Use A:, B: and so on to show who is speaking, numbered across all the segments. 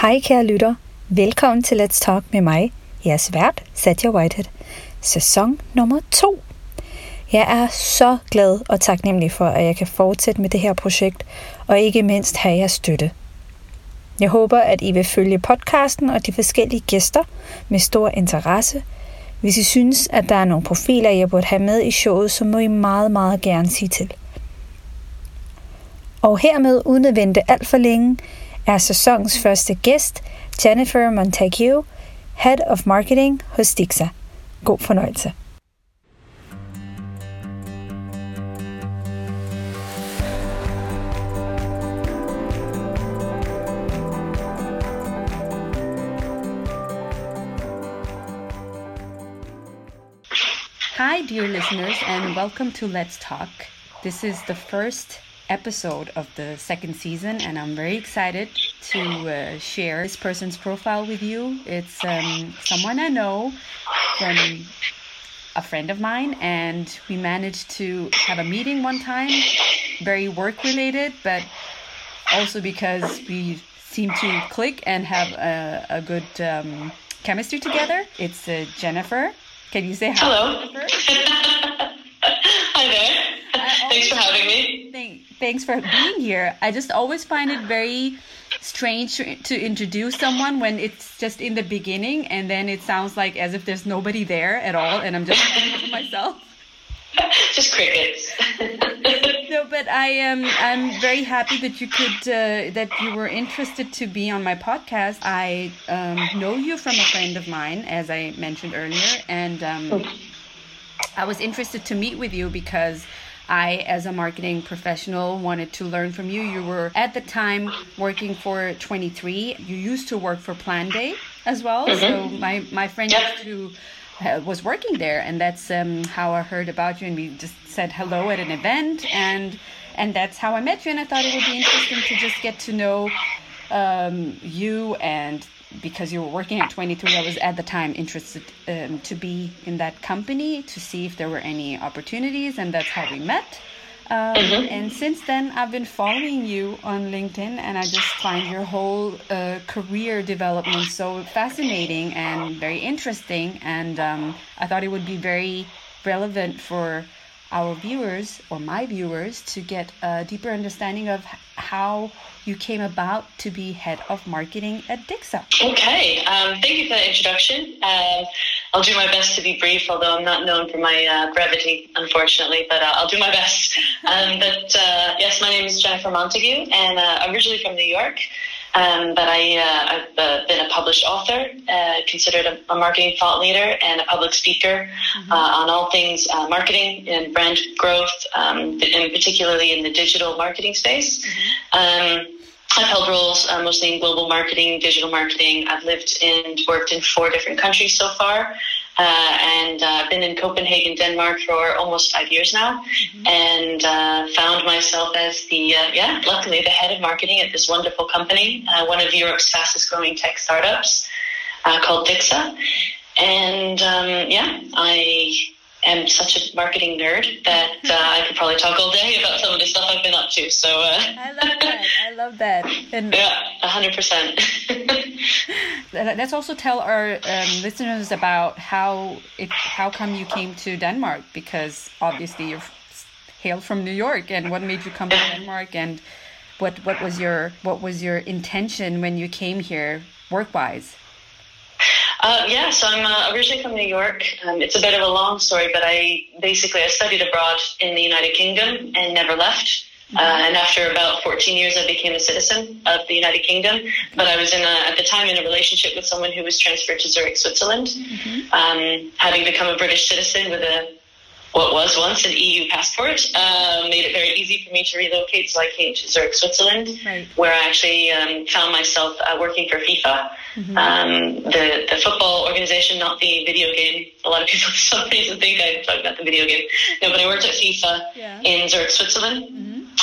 A: Hej kære lytter. Velkommen til Let's Talk med mig, jeres vært, Satya Whitehead. Sæson nummer 2. Jeg er så glad og taknemmelig for, at jeg kan fortsætte med det her projekt, og ikke mindst have jeres støtte. Jeg håber, at I vil følge podcasten og de forskellige gæster med stor interesse. Hvis I synes, at der er nogle profiler, jeg burde have med i showet, så må I meget, meget gerne sige til. Og hermed, uden at vente alt for længe, er sæsonens første gæst Jennifer Montague, Head of Marketing hos Dixa. God fornøjelse. Hi, dear listeners, and welcome to Let's Talk. This is the first episode of the second season, and I'm very excited to uh, share this person's profile with you. It's um, someone I know from a friend of mine, and we managed to have a meeting one time, very work related, but also because we seem to click and have a, a good um, chemistry together. It's uh, Jennifer. Can you say hi?
B: Hello. hi there. Thanks for having me.
A: Thank, thanks for being here. I just always find it very strange to, introduce someone when it's just in the beginning and then it sounds like as if there's nobody there at all and I'm just thinking to myself.
B: Just crickets.
A: no, but I am. I'm very happy that you could. Uh, that you were interested to be on my podcast. I um, know you from a friend of mine, as I mentioned earlier, and um, I was interested to meet with you because I, as a marketing professional, wanted to learn from you. You were at the time working for 23. You used to work for Planday as well. Mm -hmm. So my my friend used to uh, was working there, and that's um, how I heard about you. And we just said hello at an event, and and that's how I met you. And I thought it would be interesting to just get to know um, you and because you were working at 23 i was at the time interested um, to be in that company to see if there were any opportunities and that's how we met. Um, and since then i've been following you on linkedin and i just find your whole uh, career development so fascinating and very interesting and um, i thought it would be very relevant for our viewers or my viewers to get a deeper understanding of how you came about to be head of marketing at Dixa.
B: Okay. Um, thank you for that introduction. Um, I'll do my best to be brief, although I'm not known for my uh, brevity, unfortunately, but uh, I'll do my best. Um, but uh, yes, my name is Jennifer Montague, and uh, I'm originally from New York. Um, but I, uh, I've uh, been a published author, uh, considered a, a marketing thought leader, and a public speaker uh, on all things uh, marketing and brand growth, um, and particularly in the digital marketing space. Um, I've held roles uh, mostly in global marketing, digital marketing. I've lived and worked in four different countries so far. Uh, and uh, I've been in Copenhagen, Denmark for almost five years now, and uh, found myself as the uh, yeah, luckily the head of marketing at this wonderful company, uh, one of Europe's fastest growing tech startups uh, called Dixa. And um, yeah, I am such a marketing nerd that uh, I could probably talk all day about some of the stuff I've been up to. So uh,
A: I love that. I love that. And
B: yeah, hundred percent.
A: let's also tell our um, listeners about how it, how come you came to Denmark because obviously you're hail from New York and what made you come to Denmark and what what was your what was your intention when you came here work wise?
B: Uh, yeah, so I'm uh, originally from New York. Um, it's a bit of a long story, but I basically I studied abroad in the United Kingdom and never left. Uh, and after about 14 years, I became a citizen of the United Kingdom. But I was in a, at the time in a relationship with someone who was transferred to Zurich, Switzerland. Um, having become a British citizen with a what was once an EU passport uh, made it very easy for me to relocate. So I came to Zurich, Switzerland,
A: Right.
B: where I actually um, found myself uh, working for FIFA, um, the the football organization, not the video game. A lot of people for some reason think I'm talking about the video game. No, but I worked at FIFA
A: Yeah.
B: in Zurich, Switzerland,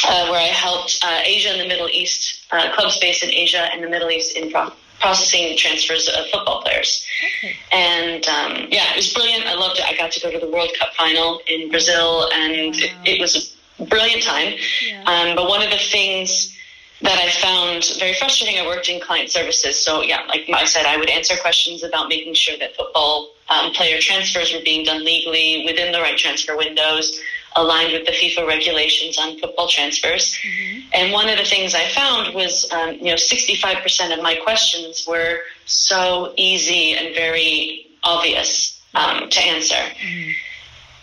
B: uh, where I helped uh, Asia and the Middle East uh, clubs based in Asia and the Middle East in pro- processing transfers of football players.
A: Okay.
B: And um, yeah, it was brilliant. I loved it. I got to go to the World Cup final in Brazil, and it, it was a brilliant time.
A: Yeah.
B: Um, but one of the things that I found very frustrating. I worked in client services. So, yeah, like I said, I would answer questions about making sure that football um, player transfers were being done legally within the right transfer windows, aligned with the FIFA regulations on football transfers. Mm-hmm. And one of the things I found was, um, you know, 65% of my questions were so easy and very obvious um, to answer. Mm-hmm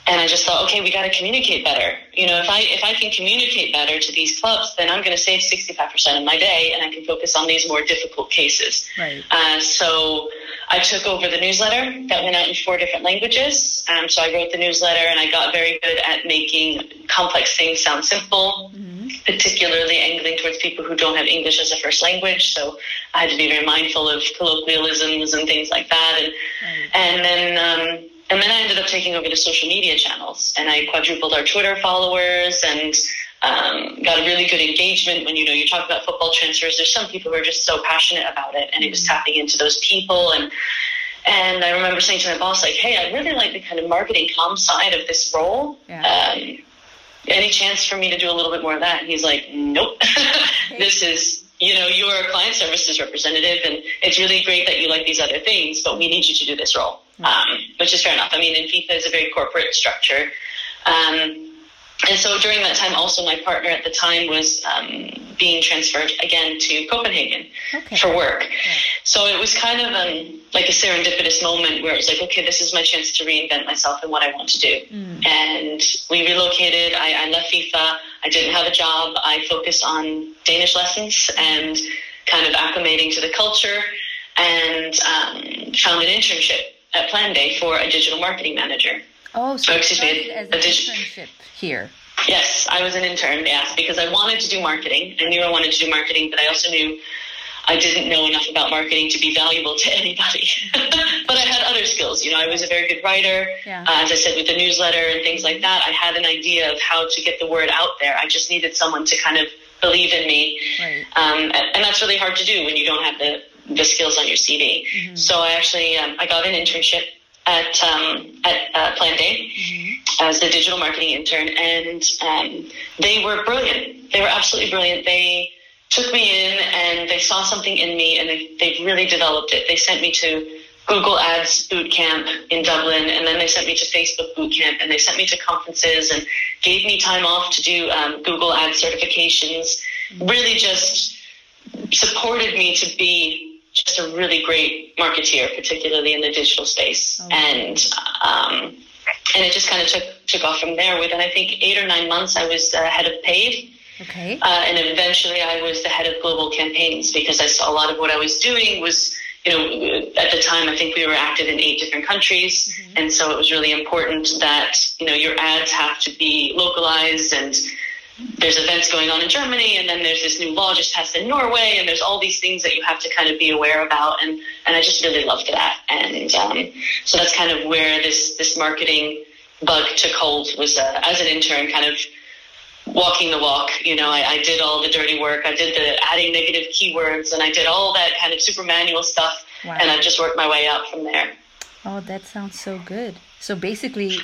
B: and I just thought, okay, we got to communicate better. You know, if I if I can communicate better to these clubs, then I'm going to save 65% of my day, and I can focus on these more difficult cases.
A: Right.
B: Uh, so I took over the newsletter that went out in four different languages. Um, so I wrote the newsletter, and I got very good at making complex things sound simple. Mm-hmm. Particularly angling towards people who don't have English as a first language, so I had to be very mindful of colloquialisms and things like that. And right. and then um, and then I ended up taking over the social media channels and I quadrupled our Twitter followers and um, got a really good engagement when, you know, you talk about football transfers. There's some people who are just so passionate about it and it was tapping into those people. And, and I remember saying to my boss, like, hey, I really like the kind of marketing com side of this role. Yeah. Um, any chance for me to do a little bit more of that? And he's like, nope, this is, you know, you're a client services representative and it's really great that you like these other things, but we need you to do this role um, which is fair enough. I mean, in FIFA is a very corporate structure. Um, and so during that time, also my partner at the time was um, being transferred again to Copenhagen okay. for work. Yeah. So it was kind of um, like a serendipitous moment where it was like, okay, this is my chance to reinvent myself and what I want to do. Mm. And we relocated. I, I left FIFA. I didn't have a job. I focused on Danish lessons and kind of acclimating to the culture and um, found an internship at Planday for a digital marketing manager.
A: Oh, so oh, excuse me, as an internship here.
B: Yes, I was an intern. Yes, because I wanted to do marketing. I knew I wanted to do marketing, but I also knew I didn't know enough about marketing to be valuable to anybody. but I had other skills. You know, I was a very good writer. Yeah. Uh, as I said, with the newsletter and things like that, I had an idea of how to get the word out there. I just needed someone to kind of believe in me. Right. Um, and that's really hard to do when you don't have the the skills on your CV. Mm-hmm. So I actually um, I got an internship at um, at uh, Planday mm-hmm. as a digital marketing intern, and um, they were brilliant. They were absolutely brilliant. They took me in and they saw something in me, and they they really developed it. They sent me to Google Ads boot camp in Dublin, and then they sent me to Facebook boot camp, and they sent me to conferences and gave me time off to do um, Google Ads certifications. Mm-hmm. Really, just supported me to be just a really great marketeer, particularly in the digital space. Oh, and um, and it just kind of took took off from there. Within I think eight or nine months, I was uh, head of paid.
A: Okay.
B: Uh, and eventually, I was the head of global campaigns because I saw a lot of what I was doing was, you know, at the time I think we were active in eight different countries, mm-hmm. and so it was really important that you know your ads have to be localized and there's events going on in Germany, and then there's this new law just passed in Norway, and there's all these things that you have to kind of be aware about, and and I just really loved that, and um, so that's kind of where this this marketing bug took hold was uh, as an intern, kind of walking the walk. You know, I, I did all the dirty work, I did the adding negative keywords, and I did all that kind of super manual stuff, wow. and I just worked my way up from there.
A: Oh, that sounds so good. So basically,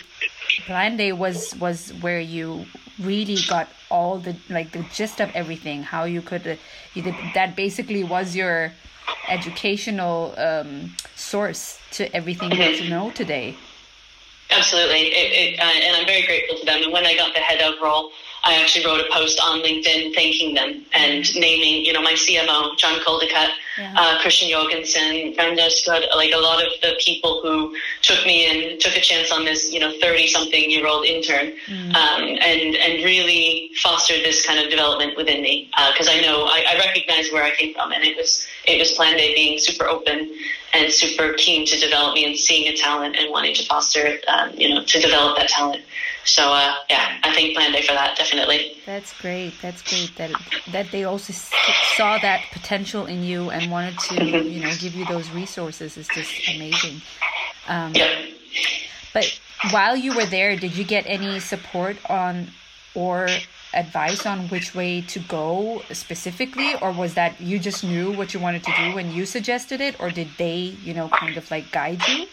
A: Planday was was where you really got all the like the gist of everything. How you could uh, you did that basically was your educational um, source to everything mm-hmm. you know today.
B: Absolutely, it, it, uh, and I'm very grateful to them. And when I got the head of role, I actually wrote a post on LinkedIn thanking them and naming, you know, my CMO, John Caldicott, yeah. uh, Christian Jorgensen, Brenda Scott, like a lot of the people who took me in, took a chance on this, you know, 30 something year old intern, mm. um, and, and really fostered this kind of development within me. Uh, cause I know, I, I recognize where I came from and it was, it was Planday being super open and super keen to develop me and seeing a talent and wanting to foster, um, you know, to develop that talent. So uh, yeah, I think Planday for that definitely.
A: That's great. That's great that that they also saw that potential in you and wanted to mm-hmm. you know give you those resources is just amazing.
B: Um, yeah.
A: But while you were there, did you get any support on or advice on which way to go specifically or was that you just knew what you wanted to do when you suggested it or did they you know kind of like guide you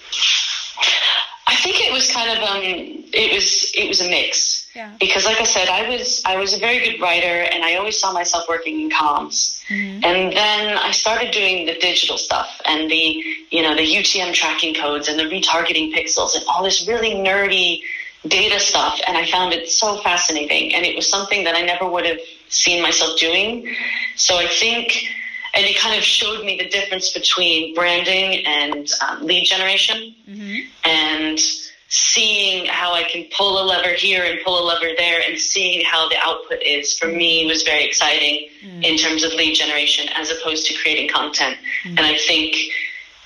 B: think it was kind of um, it was it was a mix. Yeah. Because, like I said, I was I was a very good writer, and I always saw myself working in comms. Mm-hmm. And then I started doing the digital stuff and the you know the UTM tracking codes and the retargeting pixels and all this really nerdy data stuff. And I found it so fascinating, and it was something that I never would have seen myself doing. So I think. And it kind of showed me the difference between branding and um, lead generation. Mm-hmm. And seeing how I can pull a lever here and pull a lever there and seeing how the output is for me was very exciting mm. in terms of lead generation as opposed to creating content. Mm. And I think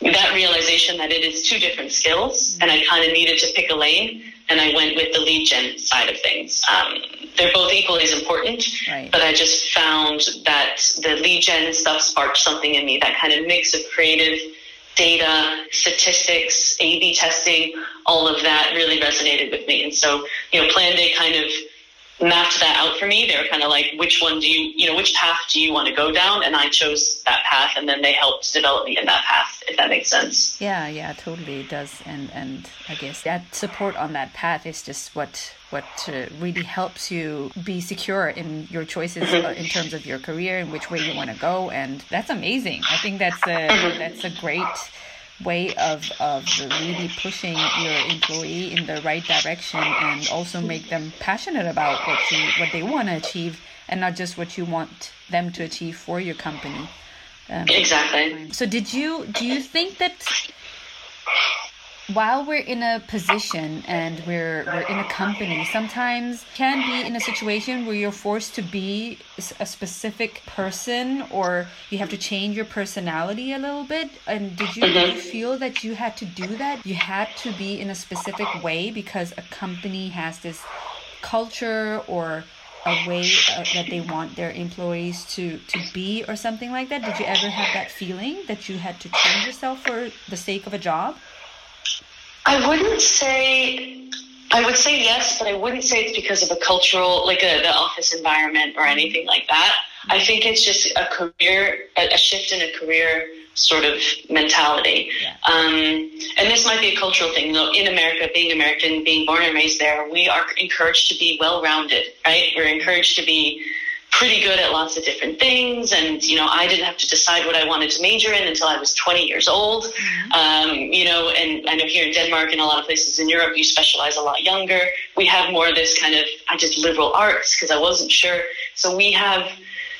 B: that realization that it is two different skills and I kind of needed to pick a lane and I went with the lead gen side of things. Um, they're both equally as important, right. but I just found that the lead gen stuff sparked something in me, that kind of mix of creative data, statistics, A/B testing, all of that really resonated with me. And so, you know, Planday kind of mapped that out for me. They were kind of like, which one do you, you know, which path do you want to go down? And I chose that path, and then they helped develop me in that path, if that makes sense.
A: Yeah, yeah, totally it does. And and I guess that support on that path is just what what uh, really helps you be secure in your choices mm-hmm. in terms of your career and which way you want to go. And that's amazing. I think that's a mm-hmm. that's a great way of, of really pushing your employee in the right direction and also make them passionate about what you what they want to achieve and not just what you want them to achieve for your company.
B: Um, exactly.
A: So did you do you think that while we're in a position and we're we're in a company, sometimes can be in a situation where you're forced to be a specific person or you have to change your personality a little bit. And did you, you feel that you had to do that? You had to be in a specific way because a company has this culture or a way uh, that they want their employees to to be or something like that did you ever have that feeling that you had to change yourself for the sake of a job
B: I wouldn't say. I would say yes, but I wouldn't say it's because of a cultural, like a, the office environment or anything like that. I think it's just a career, a, shift in a career sort of mentality. Yeah. Um, and this might be a cultural thing. You know, in America, being American, being born and raised there, we are encouraged to be well rounded, right? We're encouraged to be pretty good at lots of different things. And, you know, I didn't have to decide what I wanted to major in until I was 20 years old. Mm-hmm. Um, you know, and I know here in Denmark and a lot of places in Europe, you specialize a lot younger. We have more of this kind of, I did liberal arts because I wasn't sure. So we have,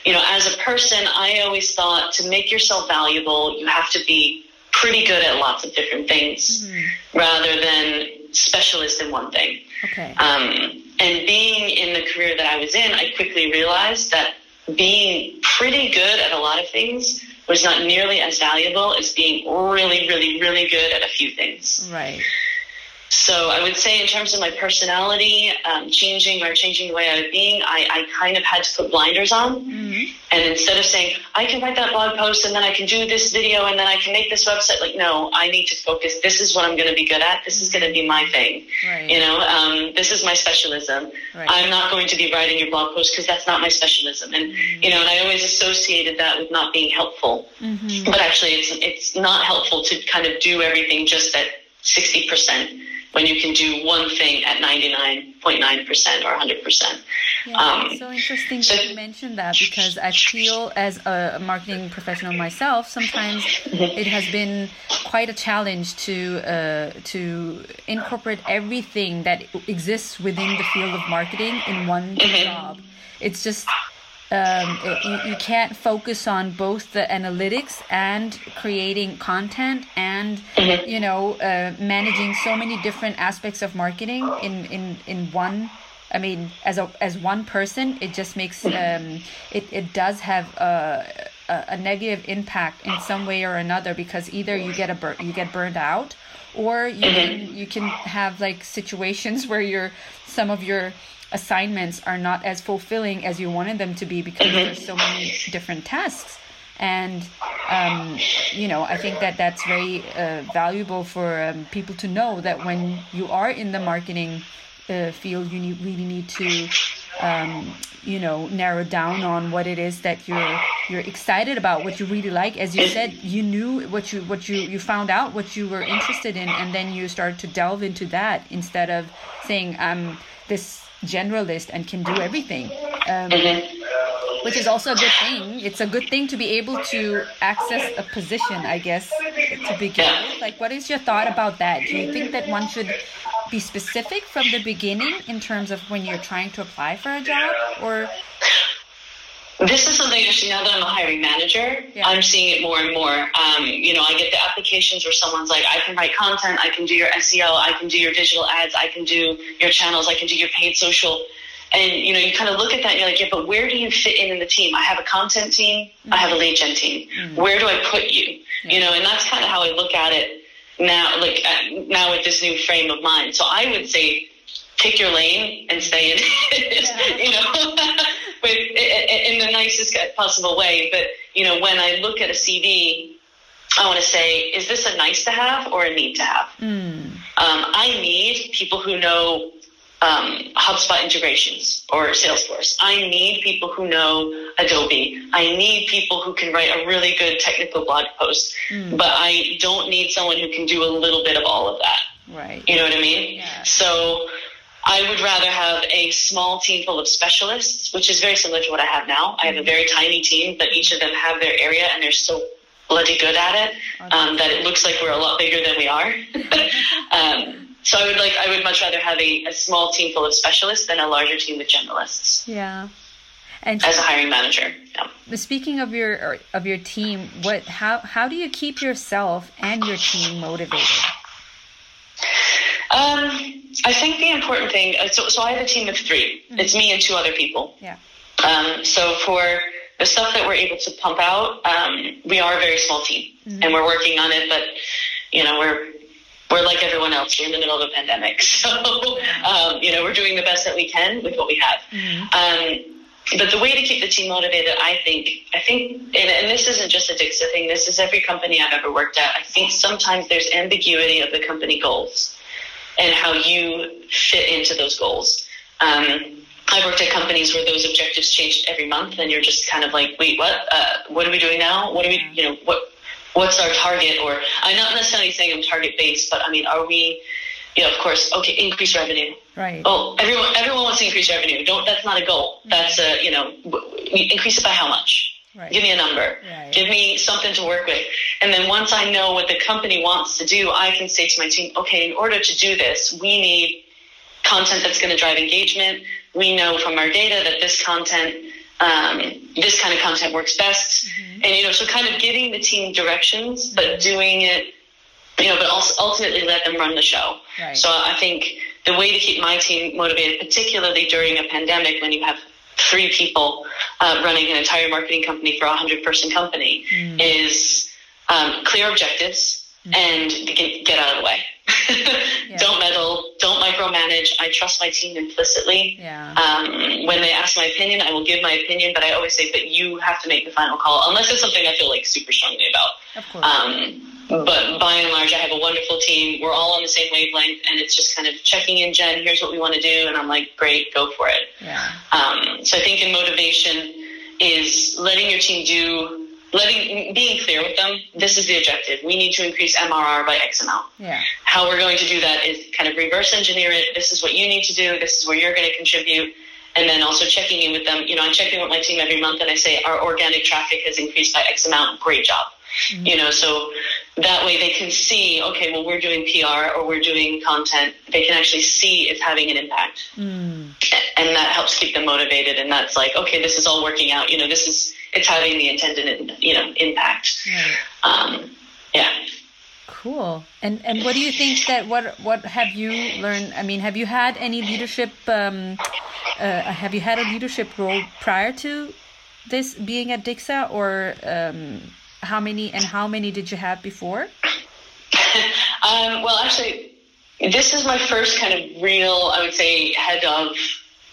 B: you know, as a person, I always thought to make yourself valuable, you have to be pretty good at lots of different things mm-hmm. rather than specialist in one thing. Okay. Um, and being in the career that I was in, I quickly realized that being pretty good at a lot of things was not nearly as valuable as being really, really, really good at a few things.
A: Right.
B: So I would say, in terms of my personality, um, changing or changing the way I was being, I, I kind of had to put blinders on. Mm-hmm. And instead of saying, I can write that blog post and then I can do this video and then I can make this website, like, no, I need to focus. This is what I'm going to be good at. This is going to be my thing. Right. You know, um, this is my specialism. Right. I'm not going to be writing your blog post because that's not my specialism. And, mm-hmm. you know, and I always associated that with not being helpful. Mm-hmm. But actually, it's, it's not helpful to kind of do everything just at 60% when you can do one thing at 99.9% or 100%.
A: Yeah, um, so interesting so, that you mentioned that because I feel as a marketing professional myself, sometimes it has been quite a challenge to uh, to incorporate everything that exists within the field of marketing in one mm-hmm. job. It's just um, you, you can't focus on both the analytics and creating content and mm-hmm. you know uh, managing so many different aspects of marketing in in in one I mean, as a as one person, it just makes mm-hmm. um, it it does have a, a, a negative impact in some way or another because either you get a bur- you get burned out, or you mm-hmm. can, you can have like situations where you're some of your assignments are not as fulfilling as you wanted them to be because mm-hmm. there's so many different tasks and um, you know i think that that's very uh, valuable for um, people to know that when you are in the marketing uh, field you need, really need to um, you know narrow down on what it is that you're you're excited about what you really like as you said you knew what you what you you found out what you were interested in and then you started to delve into that instead of saying um this generalist and can do everything. Um, mm-hmm. Which is also a good thing. It's a good thing to be able to access a position, I guess, to begin with. Like, what is your thought about that? Do you think that one should be specific from the beginning in terms of when you're trying to apply for a job, or
B: this is something actually now that I'm a hiring manager, yeah. I'm seeing it more and more. Um, you know, I get the applications where someone's like, I can write content, I can do your SEO, I can do your digital ads, I can do your channels, I can do your paid social. And, you know, you kind of look at that and you're like, yeah, but where do you fit in in the team? I have a content team, mm-hmm. I have a lead gen team. Mm-hmm. Where do I put you? Yeah. You know, and that's kind of how I look at it now, like uh, now with this new frame of mind. So I would say, pick your lane and stay in it, yeah. you know, with, in the nicest possible way. But, you know, when I look at a CV, I want to say, is this a nice to have or a need to have? Mm. Um, I need people who know um, HubSpot integrations or Salesforce. I need people who know Adobe. I need people who can write a really good technical blog post. Mm. But I don't need someone who can do a little bit of all of that.
A: Right.
B: You know what I mean? Yeah. So I would rather have a small team full of specialists, which is very similar to what I have now. I have a very tiny team, but each of them have their area and they're so bloody good at it um, that it looks like we're a lot bigger than we are. um, so I would like I would much rather have a, a small team full of specialists than a larger team with generalists.
A: Yeah.
B: And as a hiring manager.
A: Yeah. Speaking of your of your team, what how how do you keep yourself and your team motivated?
B: Um, I think the important thing. Uh, so, so I have a team of 3 mm-hmm. It's me and two other people.
A: Yeah.
B: Um, so for the stuff that we're able to pump out, um, we are a very small team, mm-hmm. and we're working on it. But you know, we're we're like everyone else. We're in the middle of a pandemic, so um, you know, we're doing the best that we can with what we have. Mm-hmm. But the way to keep the team motivated, I think, I think, and, and, this isn't just a Dixa thing. This is every company I've ever worked at. I think sometimes there's ambiguity of the company goals and how you fit into those goals. Um, I've worked at companies where those objectives changed every month, and you're just kind of like, wait, what? Uh, what are we doing now? What are we, you know, what? What's our target? Or I'm not necessarily saying I'm target based, but I mean, are we? You know, of course, okay, increase revenue.
A: Right.
B: Oh, everyone, everyone wants to increase revenue. Don't. That's not a goal. That's a, you know, increase it by how much? Right. Give me a number. Right. Give me something to work with. And then once I know what the company wants to do, I can say to my team, okay, in order to do this, we need content that's going to drive engagement. We know from our data that this content, um, this kind of content works best. Mm-hmm. And, you know, so kind of giving the team directions, but mm-hmm. doing it, you know, but also ultimately let them run the show. Right. So I think the way to keep my team motivated, particularly during a pandemic when you have three people uh, running an entire marketing company for a hundred person company mm. is um, clear objectives mm. and get, get, out of the way. yeah. Don't meddle. Don't micromanage. I trust my team implicitly.
A: Yeah.
B: Um, when they ask my opinion, I will give my opinion, but I always say, that you have to make the final call, unless it's something I feel like super strongly about.
A: Of course. Um,
B: but by and large, I have a wonderful team. We're all on the same wavelength, and it's just kind of checking in, Jen. Here's what we want to do, and I'm like, great, go for it.
A: Yeah.
B: Um, so I think in motivation is letting your team do, letting, being clear with them. This is the objective. We need to increase MRR by X amount.
A: Yeah.
B: How we're going to do that is kind of reverse engineer it. This is what you need to do. This is where you're going to contribute. And then also checking in with them. You know, I'm checking with my team every month, and I say our organic traffic has increased by X amount. Great job Mm-hmm. You know, so that way they can see, okay, well, we're doing PR or we're doing content. They can actually see it's having an impact. Mm. And that helps keep them motivated. And that's like, okay, this is all working out. You know, this is, it's having the intended, you know, impact.
A: Right.
B: Um, yeah.
A: Cool. And and what do you think that what what have you learned? I mean, have you had any leadership? Um, uh, have you had a leadership role prior to this being at Dixa, or um, how many and how many did you have before?
B: um, well, actually, this is my first kind of real, I would say, head of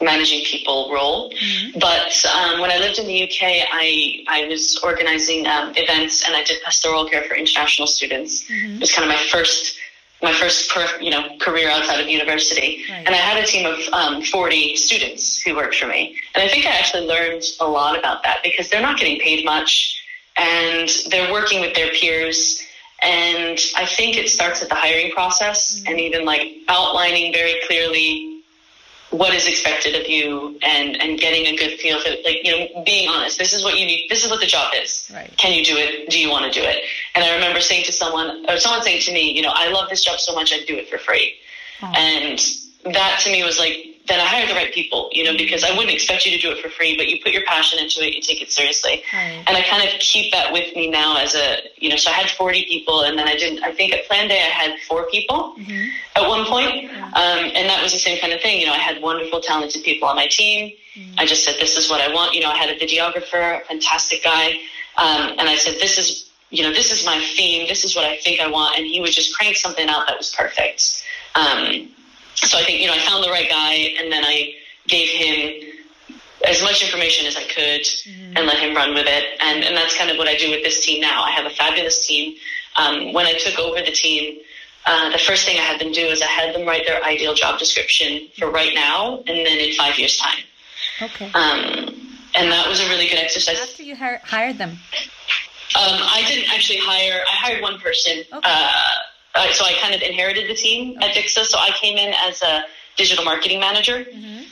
B: managing people role. Mm-hmm. But um, when I lived in the UK, I, I was organizing um, events and I did pastoral care for international students. Mm-hmm. It was kind of my first my first per, you know career outside of university right. and i had a team of um, 40 students who worked for me and i think i actually learned a lot about that because they're not getting paid much and they're working with their peers. And I think it starts at the hiring process mm-hmm. and even like outlining very clearly what is expected of you and and getting a good feel for like you know being honest this is what you need this is what the job is
A: right.
B: can you do it do you want to do it and i remember saying to someone or someone saying to me you know i love this job so much i'd do it for free oh. and that to me was like then I hire the right people, you know, because I wouldn't expect you to do it for free, but you put your passion into it, you take it seriously. Right. And I kind of keep that with me now as a, you know, so I had 40 people and then I didn't, I think at Planday I had four people mm-hmm. at one point. Um, and that was the same kind of thing. You know, I had wonderful, talented people on my team. Mm-hmm. I just said, this is what I want. You know, I had a videographer, a fantastic guy. Um, and I said, this is, you know, this is my theme. This is what I think I want. And he would just crank something out that was perfect. Um, so I think, you know, I found the right guy and then I gave him as much information as I could mm-hmm. and let him run with it. And, and that's kind of what I do with this team now. I have a fabulous team. Um, when I took over the team, uh, the first thing I had them do is I had them write their ideal job description for right now and then in five years' time.
A: Okay.
B: Um, and that was a really good exercise.
A: After you hired them? Um,
B: I didn't actually hire, I hired one person. Okay. Uh, uh, so I kind of inherited the team at Dixa. So I came in as a digital marketing manager. Mm-hmm.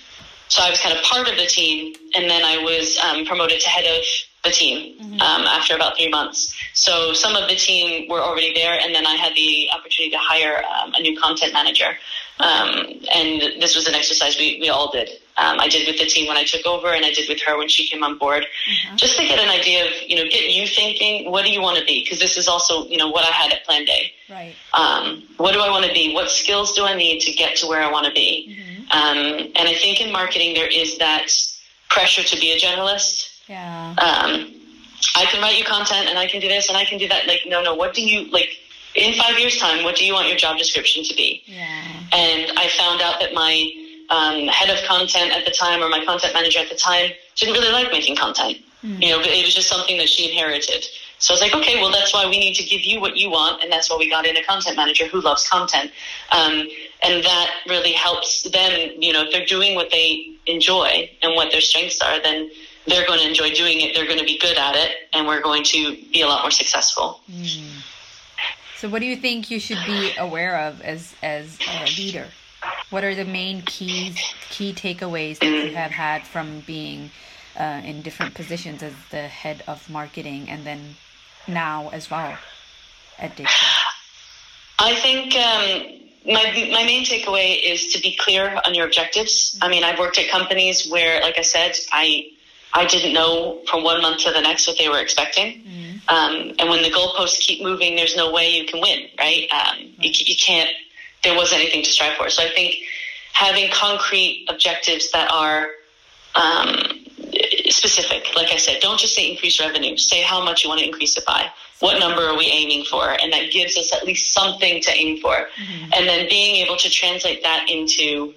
B: So I was kind of part of the team, and then I was um, promoted to head of the team mm-hmm. um, after about three months. So some of the team were already there, and then I had the opportunity to hire um, a new content manager. Um, and this was an exercise we, we all did. Um, I did with the team when I took over, and I did with her when she came on board, mm-hmm. just to get an idea of, you know, get you thinking, what do you want to be? Because this is also, you know, what I had at Planday.
A: Right.
B: Um, what do I want to be? What skills do I need to get to where I want to be? Mm-hmm. Um, and I think in marketing there is that pressure to be a generalist.
A: Yeah.
B: Um, I can write you content, and I can do this, and I can do that. Like, no, no. What do you like? in five years' time, what do you want your job description to
A: be? Yeah.
B: And I found out that my um, head of content at the time or my content manager at the time didn't really like making content. Mm. You know, it was just something that she inherited. So I was like, okay, well, that's why we need to give you what you want, and that's why we got in a content manager who loves content, um, and that really helps them. You know, if they're doing what they enjoy and what their strengths are, then they're going to enjoy doing it. They're going to be good at it, and we're going to be a lot more successful.
A: Mm. So, what do you think you should be aware of as as a leader? What are the main keys, key takeaways that you have had from being uh, in different positions as the head of marketing, and then now as well at Dixa?
B: I think um, my my main takeaway is to be clear on your objectives. I mean, I've worked at companies where, like I said, I I didn't know from one month to the next what they were expecting. Mm-hmm um, and when the goalposts keep moving, there's no way you can win, right? Um, you, you can't, there wasn't anything to strive for. So I think having concrete objectives that are um, specific, like I said, don't just say increase revenue, say how much you want to increase it by. What number are we aiming for? And that gives us at least something to aim for. Mm-hmm. And then being able to translate that into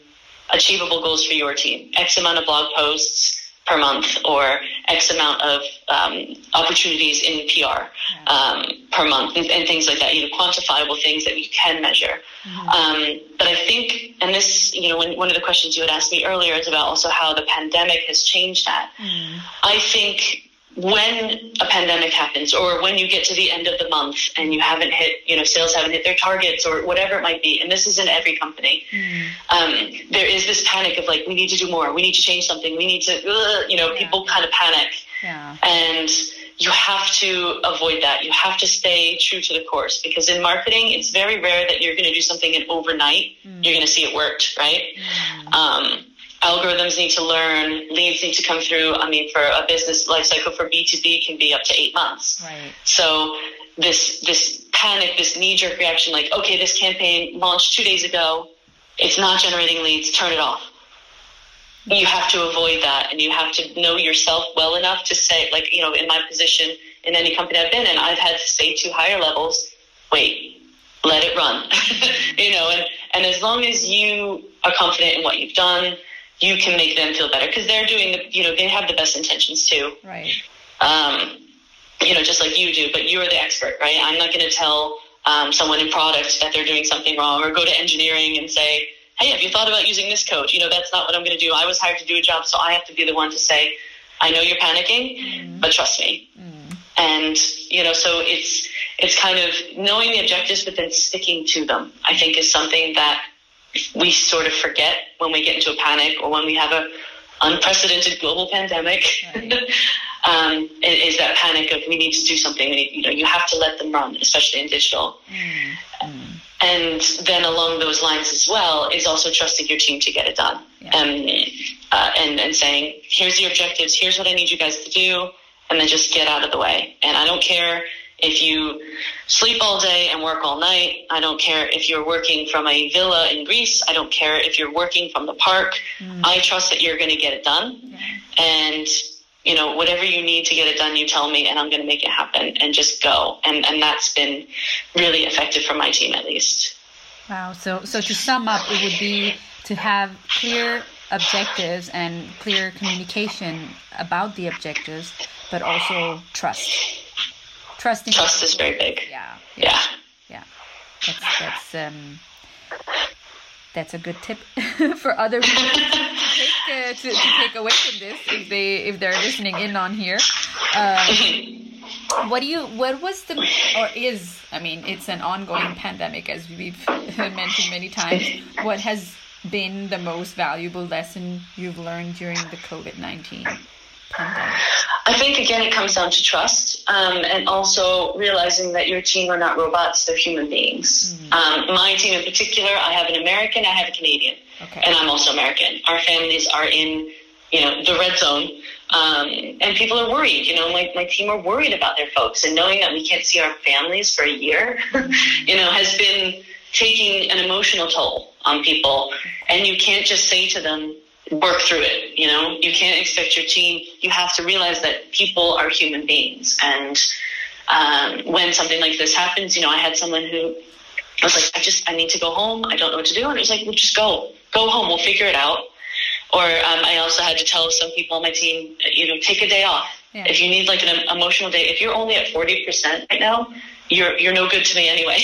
B: achievable goals for your team. X amount of blog posts, per month or X amount of um, opportunities in PR um, per month and, and, things like that, you know, quantifiable things that you can measure. Mm-hmm. Um, but I think, and this, you know, when, one of the questions you had asked me earlier is about also how the pandemic has changed that. Mm-hmm. I think when a pandemic happens or when you get to the end of the month and you haven't hit, you know, sales haven't hit their targets or whatever it might be, and this is in every company, mm. um, there is this panic of like, we need to do more, we need to change something, we need to, uh, you know, yeah. people kind of panic.
A: Yeah.
B: And you have to avoid that. You have to stay true to the course because in marketing, it's very rare that you're going to do something and overnight mm. you're going to see it worked, right? Mm. Um, algorithms need to learn, leads need to come through. I mean, for a business life cycle for B2B can be up to eight months.
A: Right.
B: So this, this panic, this knee jerk reaction, like, okay, this campaign launched two days ago. It's not generating leads. Turn it off. You have to avoid that and you have to know yourself well enough to say, like, you know, in my position in any company I've been in, I've had to say to higher levels, wait, let it run. you know, and, and as long as you are confident in what you've done, you can make them feel better because they're doing the, you know, they have the best intentions too.
A: Right.
B: Um, you know, just like you do, but you're the expert, right? I'm not going to tell um, someone in product that they're doing something wrong or go to engineering and say, hey, have you thought about using this code? You know, that's not what I'm going to do. I was hired to do a job, so I have to be the one to say, I know you're panicking, mm. but trust me. Mm. And, you know, so it's, it's kind of knowing the objectives, but then sticking to them, I think is something that we sort of forget when we get into a panic or when we have a unprecedented global pandemic. Right. um, is that panic of we need to do something. We need, you know, you have to let them run, especially in digital. Mm. Mm. And then along those lines as well is also trusting your team to get it done. Yeah. Um, uh, and, and saying, here's the objectives, here's what I need you guys to do, and then just get out of the way. And I don't care if you sleep all day and work all night. I don't care if you're working from a villa in Greece. I don't care if you're working from the park. Mm. I trust that you're going to get it done. Yeah. And you know, whatever you need to get it done, you tell me and I'm going to make it happen and just go. And, and that's been really effective for my team at least.
A: Wow. So, so to sum up, it would be to have clear objectives and clear communication about the objectives, but also trust. Trusting.
B: Trust is very big.
A: Yeah.
B: Yeah.
A: Yeah. That's, that's, um, that's a good tip for other people to, take, uh, to, to, take away from this if they if they're listening in on here. Um, what do you what was the or is I mean it's an ongoing pandemic as we've mentioned many times. What has been the most valuable lesson you've learned during the COVID nineteen?
B: I think again it comes down to trust um, and also realizing that your team are not robots; they're human beings. Mm. Um, my team in particular, I have an American, I have a Canadian, okay. and I'm also American. Our families are in you know the red zone, um, and people are worried. You know, my my team are worried about their folks, and knowing that we can't see our families for a year, you know, has been taking an emotional toll on people, and you can't just say to them work through it. You know, you can't expect your team. You have to realize that people are human beings, and um, when something like this happens, you know, I had someone who I was like, I just I need to go home. I don't know what to do, and it was like, well, just go, go home. We'll figure it out. Or um, I also had to tell some people on my team, you know, take a day off. Yeah. If you need like an emotional day, if you're only at forty percent right now, you're you're no good to me anyway.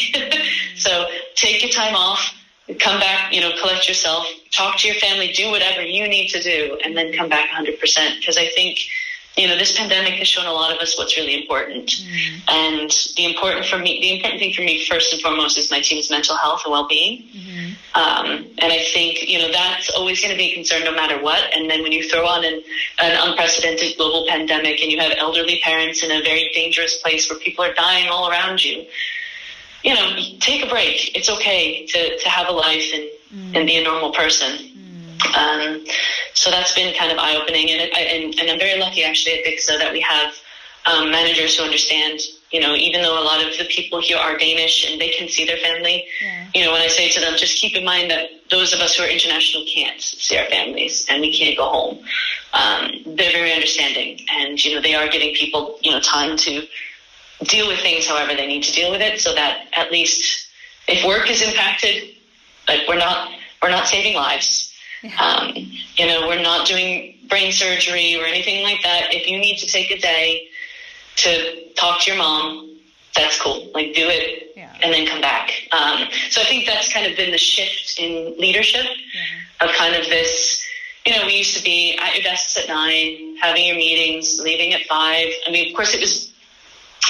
B: so take your time off come back, you know, collect yourself, talk to your family, do whatever you need to do, and then come back 100%. Because I think, you know, this pandemic has shown a lot of us what's really important. Mm. And the important for me, the important thing for me first and foremost is my team's mental health and well-being. Mm-hmm. Um, and I think, you know, that's always going to be a concern no matter what. And then when you throw on an, an unprecedented global pandemic and you have elderly parents in a very dangerous place where people are dying all around you, you know, take a break. It's okay to, to have a life and, mm. and be a normal person. Mm. Um, so that's been kind of eye opening. And, and, and I'm very lucky actually at Dixa that we have um, managers who understand, you know, even though a lot of the people here are Danish and they can see their family, yeah. you know, when I say to them, just keep in mind that those of us who are international can't see our families and we can't go home. Um, they're very understanding and, you know, they are giving people, you know, time to deal with things however they need to deal with it so that at least if work is impacted, like we're not we're not saving lives. Yeah. Um, you know, we're not doing brain surgery or anything like that. If you need to take a day to talk to your mom, that's cool. Like do it yeah. and then come back. Um, so I think that's kind of been the shift in leadership yeah. of kind of this, you know, we used to be at your desks at nine, having your meetings, leaving at five. I mean, of course it was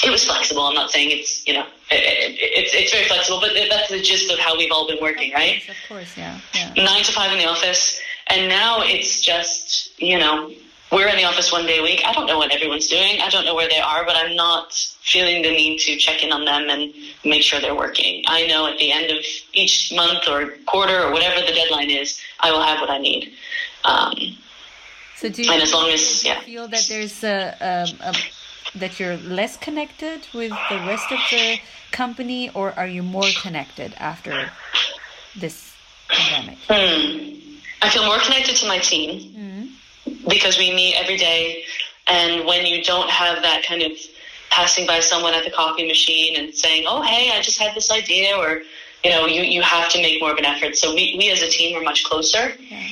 B: it was flexible. I'm not saying it's you know it, it, it's it's very flexible, but that's the gist of how we've all been working,
A: right? Of course, yeah, yeah.
B: Nine to five in the office, and now it's just you know we're in the office one day a week. I don't know what everyone's doing. I don't know where they are, but I'm not feeling the need to check in on them and make sure they're working. I know at the end of each month or quarter or whatever the deadline is, I will have what I need. Um,
A: so do you,
B: and as long as yeah.
A: feel that there's a, a, a that you're less connected with the rest of the company, or are you more connected after this pandemic?
B: Mm. I feel more connected to my team mm. because we meet every day, and when you don't have that kind of passing by someone at the coffee machine and saying, "Oh, hey, I just had this idea," or you know, you, you have to make more of an effort. So we, we as a team are much closer. Yeah.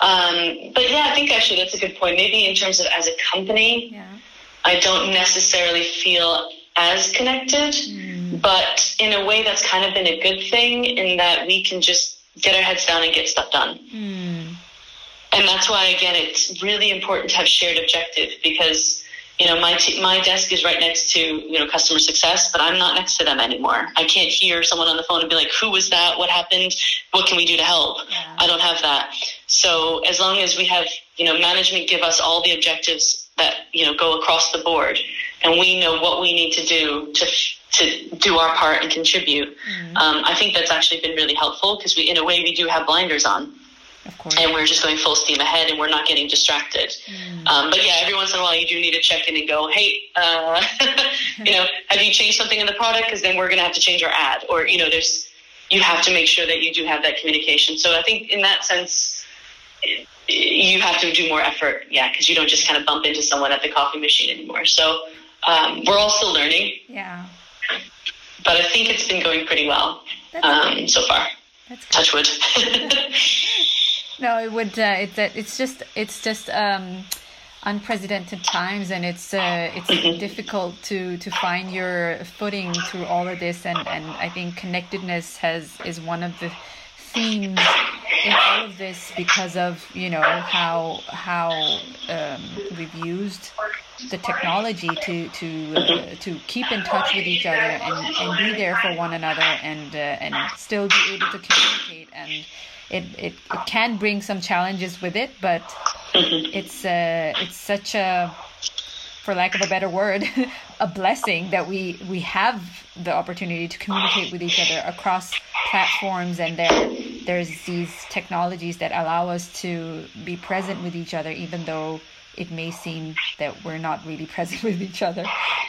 B: Um, but yeah, I think actually that's a good point. Maybe in terms of as a company, yeah. I don't necessarily feel as connected, mm. but in a way that's kind of been a good thing in that we can just get our heads down and get stuff done. Mm. And that's why, again, it's really important to have shared objective because you know, my t- my desk is right next to you know customer success, but I'm not next to them anymore. I can't hear someone on the phone and be like, "Who was that? What happened? What can we do to help?"
A: Yeah.
B: I don't have that. So as long as we have you know management give us all the objectives that you know go across the board, and we know what we need to do to to do our part and contribute, um, I think that's actually been really helpful because we in a way we do have blinders on.
A: Of
B: and we're just going full steam ahead and we're not getting distracted. Um, but yeah, every once in a while you do need to check in and go, hey, uh, you know, have you changed something in the product? Because then we're going to have to change our ad, or you know, there's you have to make sure that you do have that communication. So I think in that sense, you have to do more effort, yeah, because you don't just kind of bump into someone at the coffee machine anymore. So um, we're all still learning,
A: yeah.
B: but I think it's been going pretty well um, so far.
A: That's good.
B: Touch wood.
A: No, it would. Uh, it's that. It's just. It's just um, unprecedented times, and it's uh, it's difficult to to find your footing through all of this. And and I think connectedness has is one of the themes in all of this because of you know how how um, we've used the technology to to uh, to keep in touch with each other and, and be there for one another and uh, and still be able to communicate. And it, it, it can bring some challenges with it but it's uh, it's such a for lack of a better word a blessing that we we have the opportunity to communicate with each other across platforms and there there's these technologies that allow us to be present with each other even though it may seem that we're not really present with each other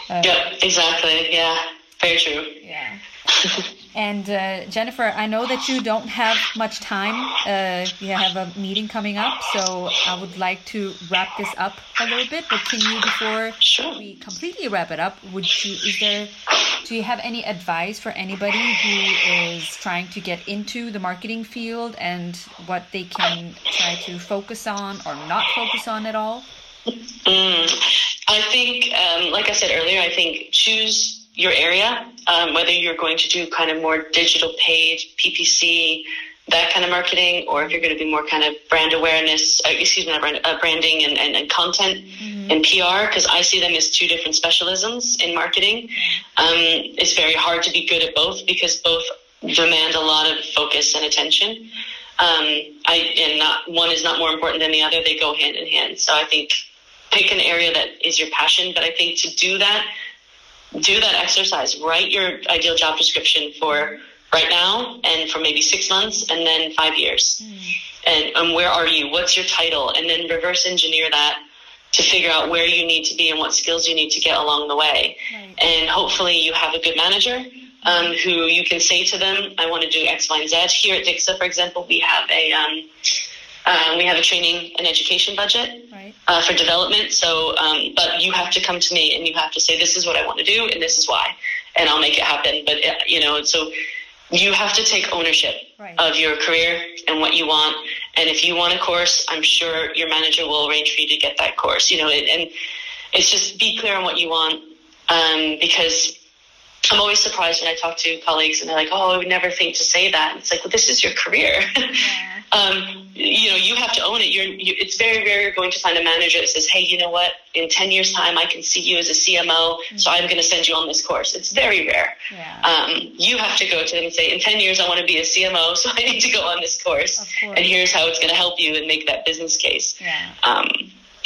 A: uh,
B: yeah, exactly. Yeah, very true.
A: yeah and uh, Jennifer, I know that you don't have much time. Uh, you have a meeting coming up, so I would like to wrap this up a little bit. But can you, before
B: Sure.
A: we completely wrap it up, would you? Is there? Do you have any advice for anybody who is trying to get into the marketing field and what they can try to focus on or not focus on at all?
B: Mm, I think, um, like I said earlier, I think choose your area, um, whether you're going to do kind of more digital paid, PPC, that kind of marketing, or if you're going to be more kind of brand awareness, uh, excuse me, brand, uh, branding and, and, and content and PR, because I see them as two different specialisms in marketing. Um, it's very hard to be good at both because both demand a lot of focus and attention. Um, I and not one is not more important than the other; they go hand in hand. So I think pick an area that is your passion. But I think to do that, do that exercise. Write your ideal job description for right now and for maybe six months and then five years. And, and where are you? What's your title? And then reverse engineer that to figure out where you need to be and what skills you need to get along the way.
A: Right.
B: And hopefully you have a good manager um, who you can say to them, I want to do X, Y, and Z. Here at Dixa, for example, we have a um, uh, we have a training and education budget. Uh, for development. So, um, but you have to come to me and you have to say, this is what I want to do and this is why, and I'll make it happen. But, uh, you know, so you have to take ownership
A: Right.
B: of your career and what you want. And if you want a course, I'm sure your manager will arrange for you to get that course, you know, and, and it's just be clear on what you want. Um, because I'm always surprised when I talk to colleagues and they're like, "Oh, I would never think to say that." And It's like, well, this is your career. um, you know, you have to own it. You're, you, it's very rare you're going to find a manager that says, "Hey, you know what? In ten years' time, I can see you as a CMO, so I'm going to send you on this course." It's very rare.
A: Yeah.
B: Um, you have to go to them and say, "In ten years, I want to be a CMO, so I need to go on this course, and here's how it's going to help you and make that business case."
A: Yeah.
B: Um,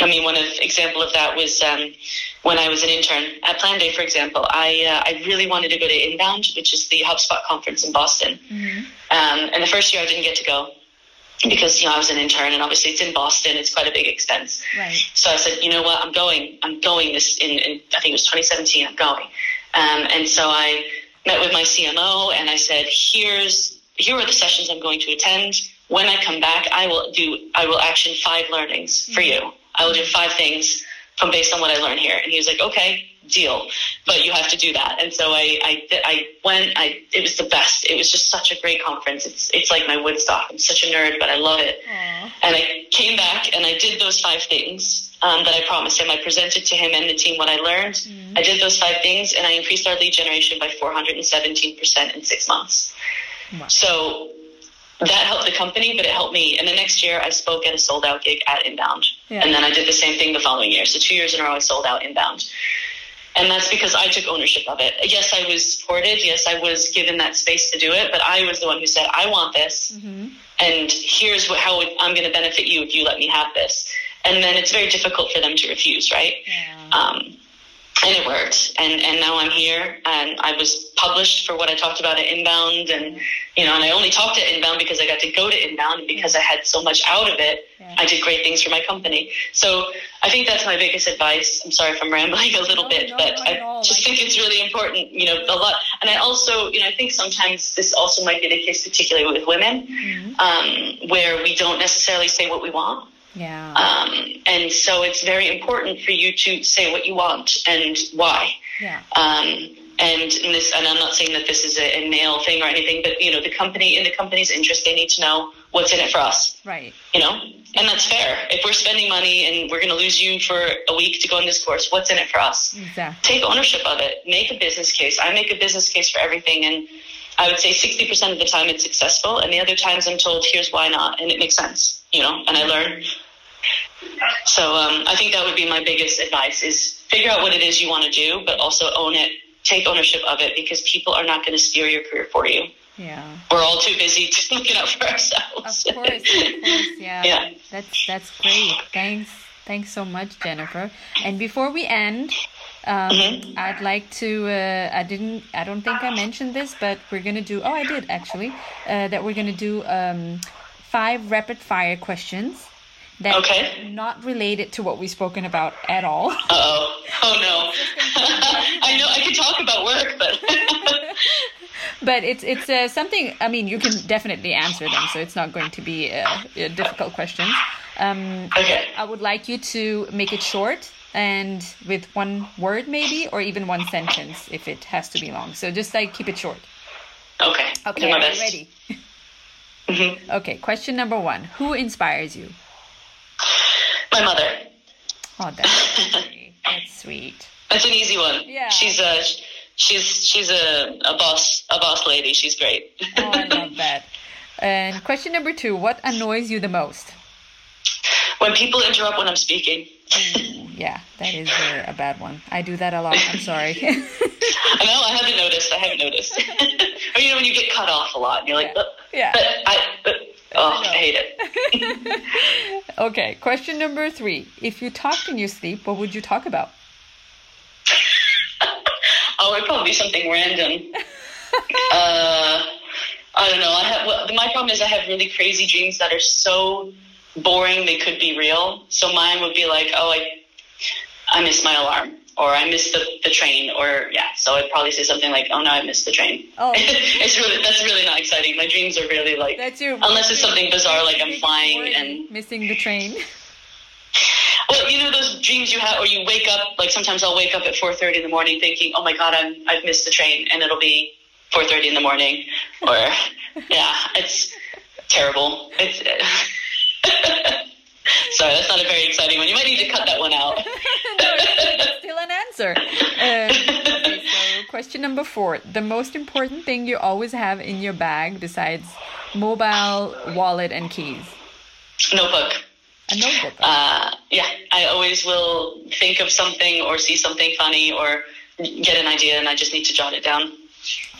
B: I mean, one of example of that was um, when I was an intern at Planday, for example. I uh, I really wanted to go to Inbound, which is the HubSpot conference in Boston. Um, and the first year I didn't get to go because you know I was an intern, and obviously it's in Boston. It's quite a big expense.
A: Right.
B: So I said, you know what, I'm going. I'm going this in, in I think it was 2017. I'm going. Um, and so I met with my CMO and I said, here's here are the sessions I'm going to attend. When I come back, I will do I will action five learnings for you. I will do five things from based on what I learned here. And he was like, okay, deal, but you have to do that. And so I, I, I went, I, it was the best. It was just such a great conference. It's, it's like my Woodstock. I'm such a nerd, but I love it.
A: Aw.
B: And I came back and I did those five things um, that I promised him. I presented to him and the team what I learned. I did those five things and I increased our lead generation by 417% in six months.
A: Wow.
B: So that helped the company, but it helped me. And the next year, I spoke at a sold out gig at Inbound.
A: Yeah.
B: And then I did the same thing the following year. So two years in a row, I sold out Inbound. And that's because I took ownership of it. Yes, I was supported. Yes, I was given that space to do it. But I was the one who said, I want this.
A: Mm-hmm.
B: And here's what, how I'm going to benefit you if you let me have this. And then it's very difficult for them to refuse, right?
A: Yeah.
B: Um, and it worked. And, and now I'm here and I was published for what I talked about at Inbound. And, you know, and I only talked at Inbound because I got to go to Inbound and because I had so much out of it.
A: Yeah.
B: I did great things for my company. So I think that's my biggest advice. I'm sorry if I'm rambling a little
A: No,
B: bit,
A: no,
B: but I just think it's really important, you know, a lot. And I also, you know, I think sometimes this also might be the case, particularly with women,
A: Mhm.
B: um, where we don't necessarily say what we want.
A: Yeah.
B: Um, and so it's very important for you to say what you want and why.
A: yeah.
B: Um, and this, and I'm not saying that this is a, a male thing or anything, but you know, the company in the company's interest, they need to know what's in it for us.
A: Right.
B: You know, and that's fair. If we're spending money and we're going to lose you for a week to go on this course, what's in it for us?
A: Exactly.
B: Take ownership of it. Make a business case. I make a business case for everything, and I would say 60% of the time it's successful, and the other times I'm told, here's why not, and it makes sense. You know, and I learn. So um, I think that would be my biggest advice: is figure out what it is you want to do, but also own it. Take ownership of it because people are not going to steer your career for you.
A: Yeah.
B: We're all too busy to looking out for
A: Of
B: ourselves.
A: course. Of course. Yeah.
B: Yeah.
A: That's that's great. Thanks. Thanks so much, Jennifer. And before we end, um,
B: Mhm.
A: I'd like to. Uh, I didn't. I don't think I mentioned this, but we're gonna do. Oh, I did actually. Uh, that we're gonna do um, five rapid fire questions. That
B: Okay.
A: not related to what we've spoken about at all.
B: Uh-oh. Oh no. I know I could talk about work, but
A: but it's it's uh, something. I mean, you can definitely answer them, so it's not going to be a, uh, difficult question. Um,
B: Okay.
A: I would like you to make it short and with one word, maybe, or even one sentence if it has to be long. So just like keep it short.
B: okay.
A: Okay,
B: Do my
A: are you
B: best.
A: ready?
B: Mhm.
A: Okay, question number one: Who inspires you?
B: My mother.
A: Oh, that's sweet. That's sweet.
B: That's an easy one.
A: Yeah.
B: She's a she's she's a, a boss a boss lady. She's great.
A: Oh, I love that. And question number two: What annoys you the most?
B: when people interrupt when I'm speaking.
A: Ooh, yeah, that is uh, a bad one. I do that a lot. I'm sorry.
B: I know I haven't noticed. I haven't noticed. or you know when you get cut off a lot and you're like,
A: Yeah.
B: "Uh,
A: Yeah.
B: but I oh
A: I.
B: Hate it.
A: okay, question number three: If you talked in your sleep, what would you talk about?
B: Oh, it'd probably be something random. uh, I don't know. I have well, my problem is I have really crazy dreams that are so boring they could be real. So mine would be like, oh, I I missed my alarm, or I missed the, the train, or yeah. So I'd probably say something like, oh no, I missed the train.
A: Oh.
B: it's really that's really not exciting. My dreams are really like
A: That's your
B: unless it's something bizarre like I'm flying and
A: missing the train.
B: well, you know those dreams you have, or you wake up. Like sometimes I'll wake up at four thirty in the morning, thinking, "Oh my god, I'm I've missed the train," and it'll be four thirty in the morning. Or yeah, it's terrible. It's sorry, that's not a very exciting one. You might need to cut that one out.
A: Still an answer. Uh, okay, so question number four: The most important thing you always have in your bag besides mobile, wallet, and keys.
B: Notebook.
A: A notebook.
B: Uh, yeah, I always will think of something or see something funny or get an idea, and I just need to jot it down.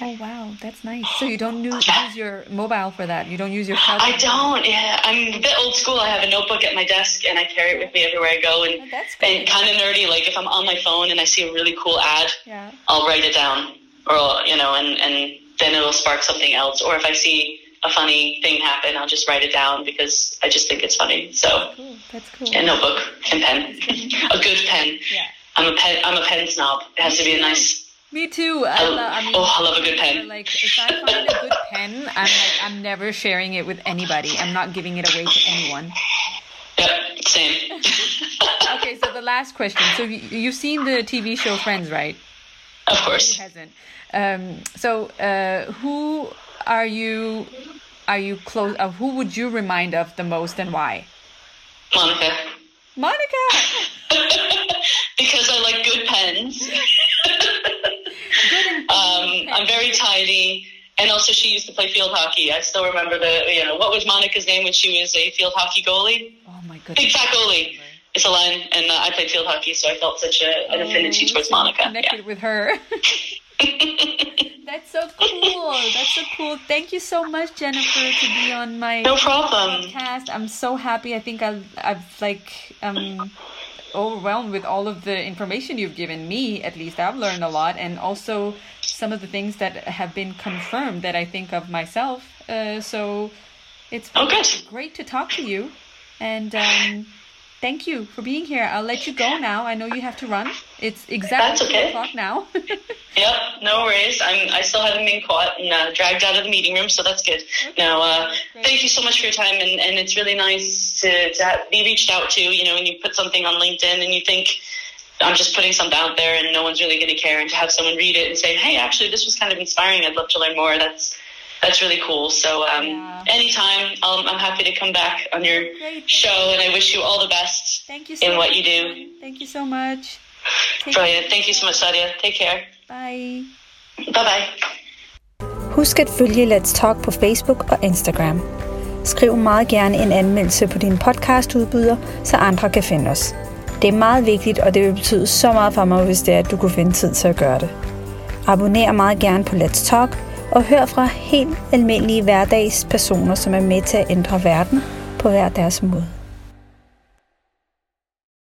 A: oh wow, that's nice. So you don't use, use your mobile for that. You don't use your cell
B: I don't. Yeah, I'm old school. I have a notebook at my desk, and I carry it with me everywhere I go. And
A: Oh,
B: and kind of nerdy. Like if I'm on my phone and I see a really cool ad,
A: Yeah.
B: I'll write it down, or you know, and and then it'll spark something else. Or if I see a funny thing happen, I'll just write it down because I just think it's funny. So
A: Cool. That's cool.
B: a notebook and pen, a good pen.
A: Yeah.
B: I'm a pen. I'm a pen snob. It has to be a nice.
A: Me too. I,
B: Oh,
A: lo- I mean,
B: oh, I love a good pen.
A: Like if I find a good pen, I'm like I'm never sharing it with anybody. I'm not giving it away to anyone.
B: Yep, same.
A: Okay, so the last question. So you, you've seen the TV show Friends, right?
B: of
A: Who
B: course.
A: hasn't? Um, so uh, who are you? Are you close? Uh, who would you remind of the most, and why?
B: Monica.
A: Monica.
B: because I like good pens.
A: Good
B: Um, I'm very tidy. and also she used to play field hockey. I still remember the you know what was Monica's name when she was a field hockey goalie?
A: Oh my goodness.
B: Big fat goalie. It's a line, and uh, I played field hockey, so I felt such a, an affinity
A: Oh,
B: towards
A: so
B: Monica.
A: Connected
B: Yeah.
A: with her. That's so cool. That's so cool. Thank you so much, Jennifer, to be on my
B: no problem.
A: podcast. I'm so happy. I think I've, I've like um overwhelmed with all of the information you've given me. At least I've learned a lot, and also some of the things that have been confirmed that I think of myself. Uh, so it's
B: Oh, good.
A: great to talk to you, and um, thank you for being here. I'll let you go now. I know you have to run. It's exactly
B: That's
A: two o'clock now.
B: Yep, no worries. I'm. I still haven't been caught and uh, dragged out of the meeting room, so that's good. Now, uh, thank you so much for your time, and, and it's really nice to to have, be reached out to. You know, when you put something on LinkedIn and you think. I'm just putting something out there and no one's really going to care and to have someone read it and say, hey, actually, this was kind of inspiring. I'd love to learn more. That's that's really cool. So um,
A: Yeah.
B: anytime, I'll, I'm happy to come back on your
A: Great.
B: show and I wish you all the best
A: Thank you so
B: in what you do.
A: Thank you so much. Take
B: Brilliant. Thank you so much, Sadia. Take care.
A: Bye.
B: Bye-bye.
C: Husk at følge Let's Talk på Facebook og Instagram. Skriv meget gerne en anmeldelse på din podcastudbyder, så andre kan finde os. Det er meget vigtigt, og det vil betyde så meget for mig, hvis det er, at du kunne finde tid til at gøre det. Abonner meget gerne på Let's Talk, og hør fra helt almindelige hverdagspersoner, som er med til at ændre verden på hver deres måde.